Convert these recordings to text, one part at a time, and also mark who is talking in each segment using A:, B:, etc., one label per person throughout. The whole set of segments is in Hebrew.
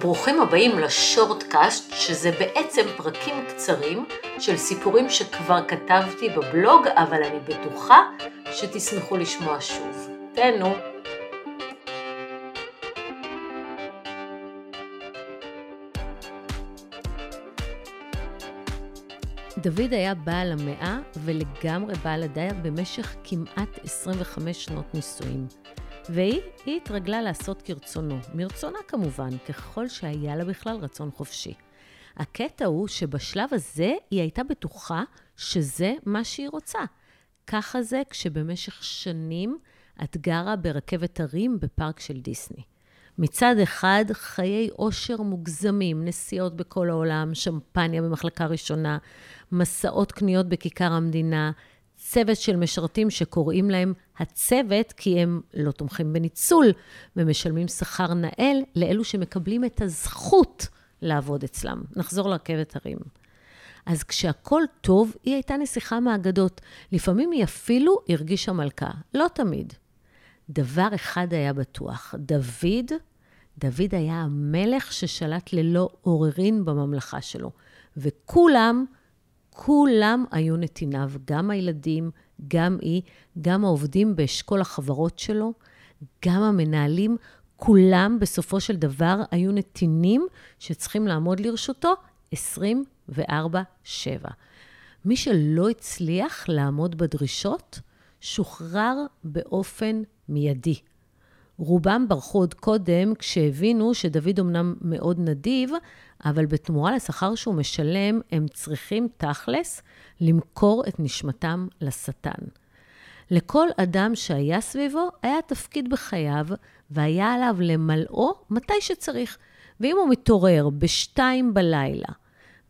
A: ברוכים הבאים לשורטקאסט, שזה בעצם פרקים קצרים של סיפורים שכבר כתבתי בבלוג, אבל אני בטוחה שתשמחו לשמוע שוב. תהנו. דוד היה בעל המאה ולגמרי בעל הדייר במשך כמעט 25 שנות נישואים. והיא, היא התרגלה לעשות כרצונו, מרצונה כמובן, ככל שהיה לה בכלל רצון חופשי. הקטע הוא שבשלב הזה היא הייתה בטוחה שזה מה שהיא רוצה. ככה זה כשבמשך שנים את גרה ברכבת הרים בפארק של דיסני. מצד אחד, חיי עושר מוגזמים, נסיעות בכל העולם, שמפניה במחלקה ראשונה, מסעות קניות בכיכר המדינה, צוות של משרתים שקוראים להם הצוות, כי הם לא תומכים בניצול ומשלמים שכר נאל לאלו שמקבלים את הזכות לעבוד אצלם. נחזור לרכבת הרים. אז כשהכול טוב, היא הייתה נסיכה מאגדות. לפעמים היא אפילו הרגישה מלכה, לא תמיד. דבר אחד היה בטוח, דוד, דוד היה המלך ששלט ללא עוררין בממלכה שלו, וכולם כולם היו נתיניו, גם הילדים, גם היא, גם העובדים באשכול החברות שלו, גם המנהלים, כולם בסופו של דבר היו נתינים שצריכים לעמוד לרשותו 24-7. מי שלא הצליח לעמוד בדרישות, שוחרר באופן מיידי. רובם ברחו עוד קודם כשהבינו שדוד אמנם מאוד נדיב, אבל בתמורה לשכר שהוא משלם, הם צריכים תכלס למכור את נשמתם לשטן. לכל אדם שהיה סביבו היה תפקיד בחייו, והיה עליו למלאו מתי שצריך. ואם הוא מתעורר בשתיים בלילה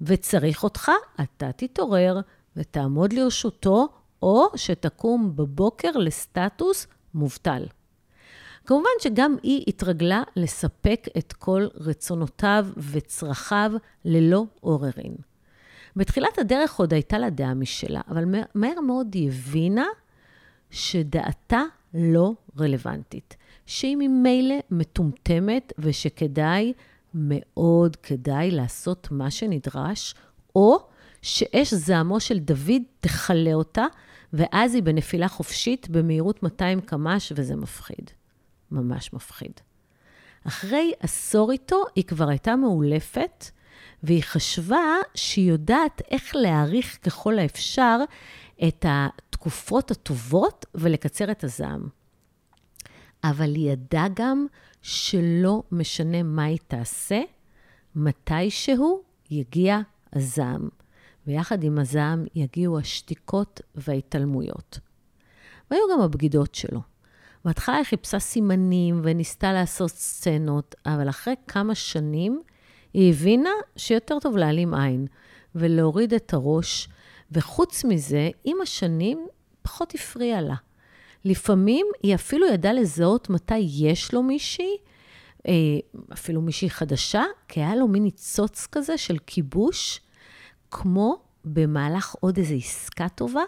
A: וצריך אותך, אתה תתעורר ותעמוד לרשותו, או שתקום בבוקר לסטטוס מובטל. כמובן שגם היא התרגלה לספק את כל רצונותיו וצרכיו ללא עוררין. בתחילת הדרך עוד הייתה לה דעה משלה, אבל מהר מאוד היא הבינה שדעתה לא רלוונטית, שהיא ממילא מטומטמת ושכדאי, מאוד כדאי לעשות מה שנדרש, או שאש זעמו של דוד תכלה אותה, ואז היא בנפילה חופשית במהירות 200 קמ"ש, וזה מפחיד. ממש מפחיד. אחרי עשור איתו, היא כבר הייתה מאולפת, והיא חשבה שהיא יודעת איך להעריך ככל האפשר את התקופות הטובות ולקצר את הזעם. אבל היא ידעה גם שלא משנה מה היא תעשה, מתישהו יגיע הזעם. ויחד עם הזעם יגיעו השתיקות וההתעלמויות. והיו גם הבגידות שלו. בהתחלה היא חיפשה סימנים וניסתה לעשות סצנות, אבל אחרי כמה שנים היא הבינה שיותר טוב להעלים עין ולהוריד את הראש, וחוץ מזה, עם השנים פחות הפריע לה. לפעמים היא אפילו ידעה לזהות מתי יש לו מישהי, אה, אפילו מישהי חדשה, כי היה לו מין ניצוץ כזה של כיבוש, כמו במהלך עוד איזו עסקה טובה,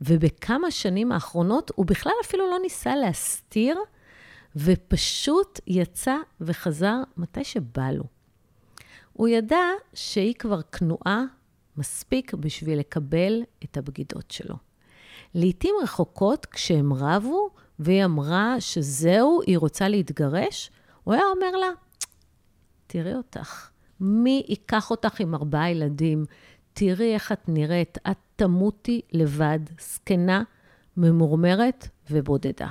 A: ובכמה שנים האחרונות הוא בכלל אפילו לא ניסה להסתיר, ופשוט יצא וחזר מתי שבא לו. הוא ידע שהיא כבר כנועה מספיק בשביל לקבל את הבגידות שלו. לעתים רחוקות, כשהם רבו, והיא אמרה שזהו, היא רוצה להתגרש, הוא היה אומר לה, תראי אותך, מי ייקח אותך עם ארבעה ילדים? תראי איך את נראית, את תמותי לבד, זקנה, ממורמרת ובודדה.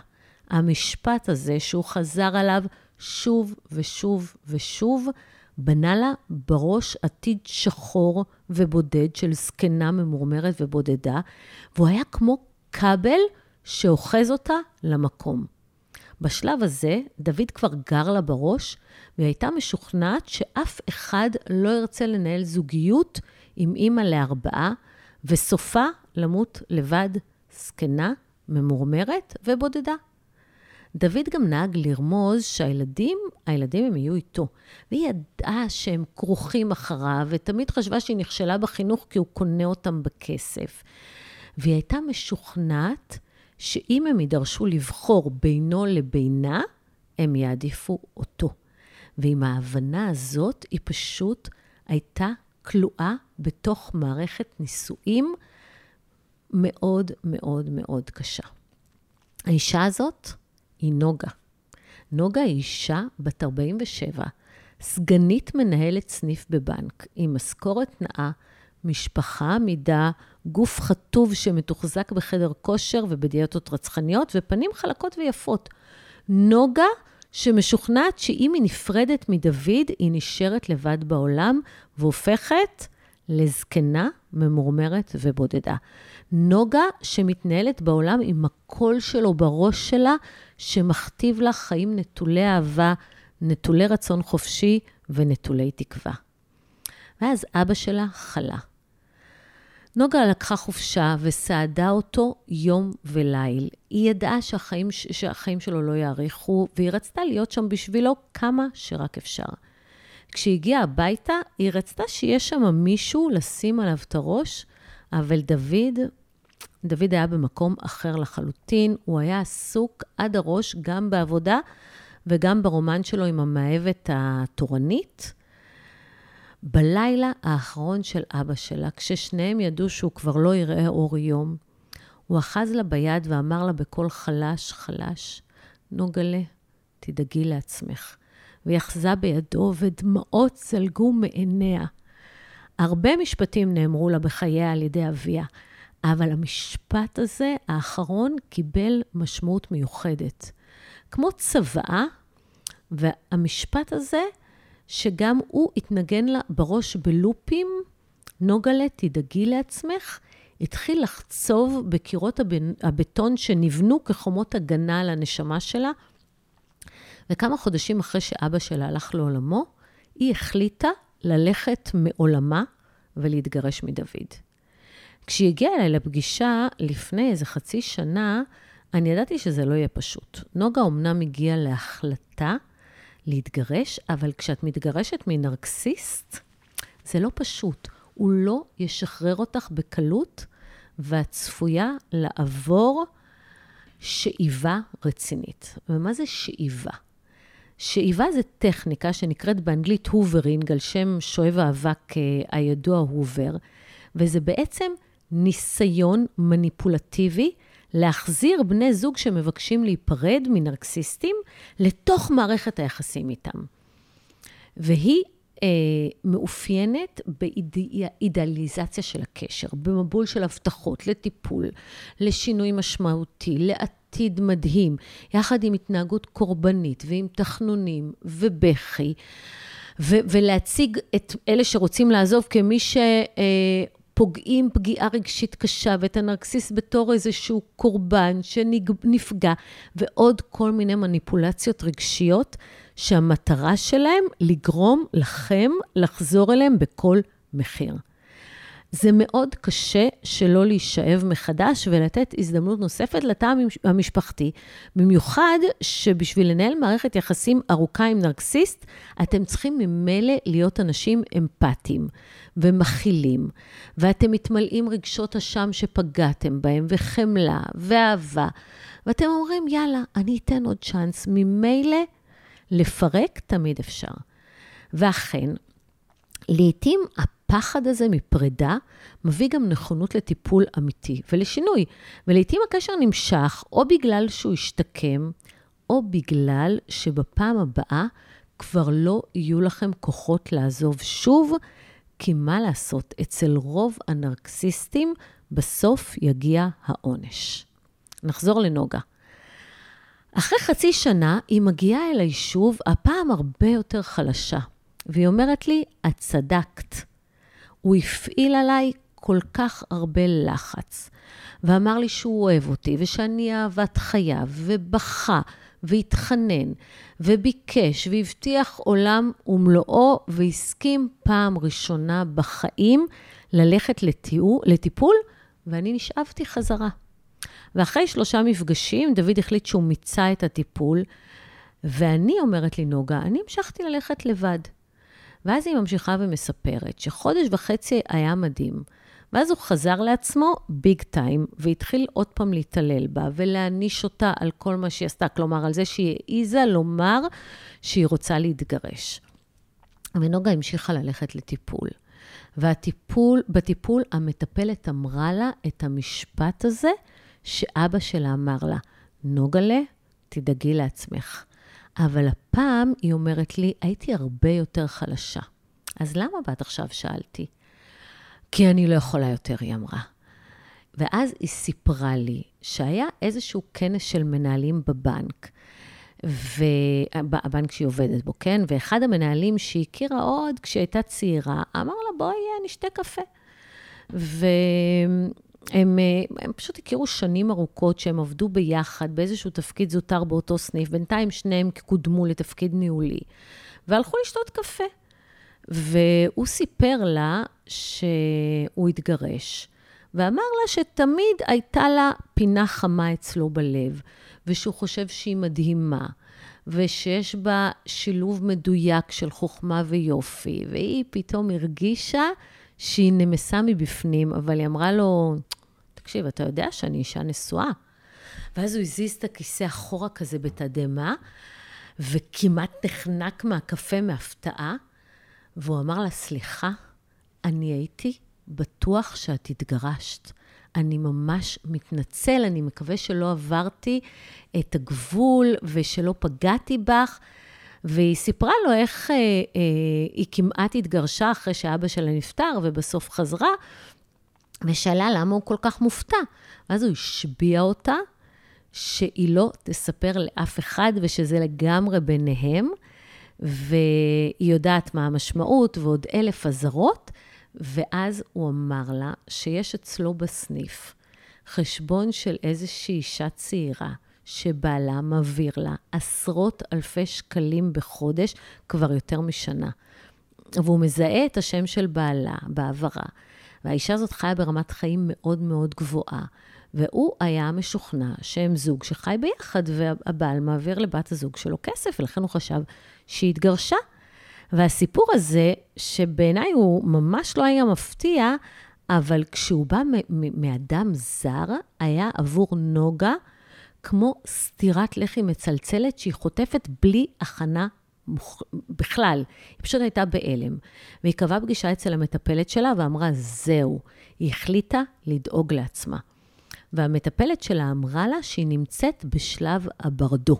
A: המשפט הזה, שהוא חזר עליו שוב ושוב ושוב, בנה לה בראש עתיד שחור ובודד של זקנה ממורמרת ובודדה, והוא היה כמו כבל שאוחז אותה למקום. בשלב הזה, דוד כבר גר לה בראש, והיא הייתה משוכנעת שאף אחד לא ירצה לנהל זוגיות עם אימא לארבעה, וסופה למות לבד, זקנה, ממורמרת ובודדה. דוד גם נהג לרמוז שהילדים, הילדים הם יהיו איתו. והיא ידעה שהם כרוכים אחריו, ותמיד חשבה שהיא נכשלה בחינוך כי הוא קונה אותם בכסף. והיא הייתה משוכנעת שאם הם יידרשו לבחור בינו לבינה, הם יעדיפו אותו. ועם ההבנה הזאת, היא פשוט הייתה כלואה בתוך מערכת נישואים מאוד מאוד מאוד קשה. האישה הזאת היא נוגה. נוגה היא אישה בת 47, סגנית מנהלת סניף בבנק, עם משכורת נאה, משפחה עמידה, גוף חטוב שמתוחזק בחדר כושר ובדיאטות רצחניות, ופנים חלקות ויפות. נוגה שמשוכנעת שאם היא נפרדת מדוד, היא נשארת לבד בעולם והופכת לזקנה, ממורמרת ובודדה. נוגה שמתנהלת בעולם עם הקול שלו בראש שלה, שמכתיב לה חיים נטולי אהבה, נטולי רצון חופשי ונטולי תקווה. ואז אבא שלה חלה. נוגה לקחה חופשה וסעדה אותו יום וליל. היא ידעה שהחיים, שהחיים שלו לא יאריכו, והיא רצתה להיות שם בשבילו כמה שרק אפשר. כשהיא הגיעה הביתה, היא רצתה שיהיה שם מישהו לשים עליו את הראש, אבל דוד, דוד היה במקום אחר לחלוטין. הוא היה עסוק עד הראש גם בעבודה וגם ברומן שלו עם המאהבת התורנית. בלילה האחרון של אבא שלה, כששניהם ידעו שהוא כבר לא יראה אור יום, הוא אחז לה ביד ואמר לה בקול חלש, חלש, נוגלה, תדאגי לעצמך. והיא אחזה בידו, ודמעות זלגו מעיניה. הרבה משפטים נאמרו לה בחייה על ידי אביה, אבל המשפט הזה, האחרון, קיבל משמעות מיוחדת. כמו צוואה, והמשפט הזה, שגם הוא התנגן לה בראש בלופים, נוגלה, תדאגי לעצמך, התחיל לחצוב בקירות הבטון שנבנו כחומות הגנה על הנשמה שלה, וכמה חודשים אחרי שאבא שלה הלך לעולמו, היא החליטה ללכת מעולמה ולהתגרש מדוד. כשהיא הגיעה אליי לפגישה לפני איזה חצי שנה, אני ידעתי שזה לא יהיה פשוט. נוגה אמנם הגיעה להחלטה להתגרש, אבל כשאת מתגרשת מנרקסיסט, זה לא פשוט. הוא לא ישחרר אותך בקלות, ואת צפויה לעבור שאיבה רצינית. ומה זה שאיבה? שאיבה זה טכניקה שנקראת באנגלית הוברינג, על שם שואב האבק אה, הידוע הובר, וזה בעצם ניסיון מניפולטיבי להחזיר בני זוג שמבקשים להיפרד מנרקסיסטים לתוך מערכת היחסים איתם. והיא אה, מאופיינת באידאליזציה של הקשר, במבול של הבטחות לטיפול, לשינוי משמעותי, לעתיד מדהים, יחד עם התנהגות קורבנית ועם תחנונים ובכי. ו- ולהציג את אלה שרוצים לעזוב כמי ש... אה, פוגעים פגיעה רגשית קשה, ואת הנרקסיסט בתור איזשהו קורבן שנפגע, ועוד כל מיני מניפולציות רגשיות, שהמטרה שלהם לגרום לכם לחזור אליהם בכל מחיר. זה מאוד קשה שלא להישאב מחדש ולתת הזדמנות נוספת לתא המשפחתי, במיוחד שבשביל לנהל מערכת יחסים ארוכה עם נרקסיסט, אתם צריכים ממילא להיות אנשים אמפתיים ומכילים, ואתם מתמלאים רגשות אשם שפגעתם בהם, וחמלה, ואהבה, ואתם אומרים, יאללה, אני אתן עוד צ'אנס, ממילא לפרק תמיד אפשר. ואכן, לעתים הפחד הזה מפרידה מביא גם נכונות לטיפול אמיתי ולשינוי. ולעתים הקשר נמשך או בגלל שהוא השתקם, או בגלל שבפעם הבאה כבר לא יהיו לכם כוחות לעזוב שוב, כי מה לעשות, אצל רוב הנרקסיסטים בסוף יגיע העונש. נחזור לנוגה. אחרי חצי שנה היא מגיעה אל היישוב, הפעם הרבה יותר חלשה, והיא אומרת לי, את צדקת. הוא הפעיל עליי כל כך הרבה לחץ, ואמר לי שהוא אוהב אותי, ושאני אהבת חייו, ובכה, והתחנן, וביקש, והבטיח עולם ומלואו, והסכים פעם ראשונה בחיים ללכת לטיעו, לטיפול, ואני נשאבתי חזרה. ואחרי שלושה מפגשים, דוד החליט שהוא מיצה את הטיפול, ואני, אומרת לי נוגה, אני המשכתי ללכת לבד. ואז היא ממשיכה ומספרת שחודש וחצי היה מדהים. ואז הוא חזר לעצמו ביג טיים, והתחיל עוד פעם להתעלל בה ולהעניש אותה על כל מה שהיא עשתה, כלומר, על זה שהיא העיזה לומר שהיא רוצה להתגרש. ונוגה המשיכה ללכת לטיפול. והטיפול, בטיפול המטפלת אמרה לה את המשפט הזה שאבא שלה אמר לה, נוגלה, תדאגי לעצמך. אבל הפעם היא אומרת לי, הייתי הרבה יותר חלשה. אז למה באת עכשיו? שאלתי. כי אני לא יכולה יותר, היא אמרה. ואז היא סיפרה לי שהיה איזשהו כנס של מנהלים בבנק, והבנק שהיא עובדת בו, כן? ואחד המנהלים שהיא הכירה עוד כשהיא הייתה צעירה, אמר לה, בואי נשתה קפה. והם הם פשוט הכירו שנים ארוכות שהם עבדו ביחד באיזשהו תפקיד זוטר באותו סניף. בינתיים שניהם קודמו לתפקיד ניהולי, והלכו לשתות קפה. והוא סיפר לה שהוא התגרש, ואמר לה שתמיד הייתה לה פינה חמה אצלו בלב, ושהוא חושב שהיא מדהימה, ושיש בה שילוב מדויק של חוכמה ויופי, והיא פתאום הרגישה שהיא נמסה מבפנים, אבל היא אמרה לו, תקשיב, אתה יודע שאני אישה נשואה. ואז הוא הזיז את הכיסא אחורה כזה בתדהמה, וכמעט נחנק מהקפה מהפתעה, והוא אמר לה, סליחה, אני הייתי בטוח שאת התגרשת. אני ממש מתנצל, אני מקווה שלא עברתי את הגבול ושלא פגעתי בך. והיא סיפרה לו איך אה, אה, היא כמעט התגרשה אחרי שאבא שלה נפטר, ובסוף חזרה, ושאלה למה הוא כל כך מופתע. ואז הוא השביע אותה שהיא לא תספר לאף אחד ושזה לגמרי ביניהם, והיא יודעת מה המשמעות ועוד אלף אזהרות, ואז הוא אמר לה שיש אצלו בסניף חשבון של איזושהי אישה צעירה, שבעלה מעביר לה עשרות אלפי שקלים בחודש כבר יותר משנה. והוא מזהה את השם של בעלה בהעברה. והאישה הזאת חיה ברמת חיים מאוד מאוד גבוהה. והוא היה משוכנע שהם זוג שחי ביחד, והבעל מעביר לבת הזוג שלו כסף, ולכן הוא חשב שהיא התגרשה. והסיפור הזה, שבעיניי הוא ממש לא היה מפתיע, אבל כשהוא בא מאדם זר, היה עבור נוגה כמו סטירת לחי מצלצלת שהיא חוטפת בלי הכנה מוכ... בכלל. היא פשוט הייתה בהלם. והיא קבעה פגישה אצל המטפלת שלה ואמרה, זהו. היא החליטה לדאוג לעצמה. והמטפלת שלה אמרה לה שהיא נמצאת בשלב הברדו.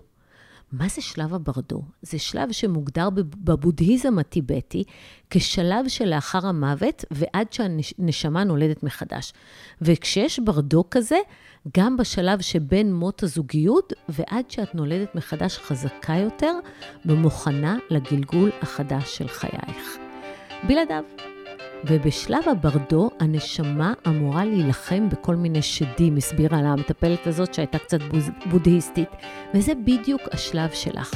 A: מה זה שלב הברדו? זה שלב שמוגדר בבודהיזם הטיבטי כשלב שלאחר המוות ועד שהנשמה נולדת מחדש. וכשיש ברדו כזה, גם בשלב שבין מות הזוגיות ועד שאת נולדת מחדש חזקה יותר ומוכנה לגלגול החדש של חייך. בלעדיו. ובשלב הברדו, הנשמה אמורה להילחם בכל מיני שדים, הסבירה לה המטפלת הזאת שהייתה קצת בודהיסטית, וזה בדיוק השלב שלך.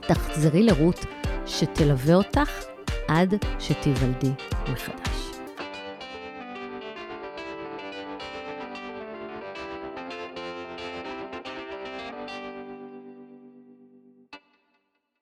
A: תחזרי לרות שתלווה אותך עד שתיוולדי מחדש.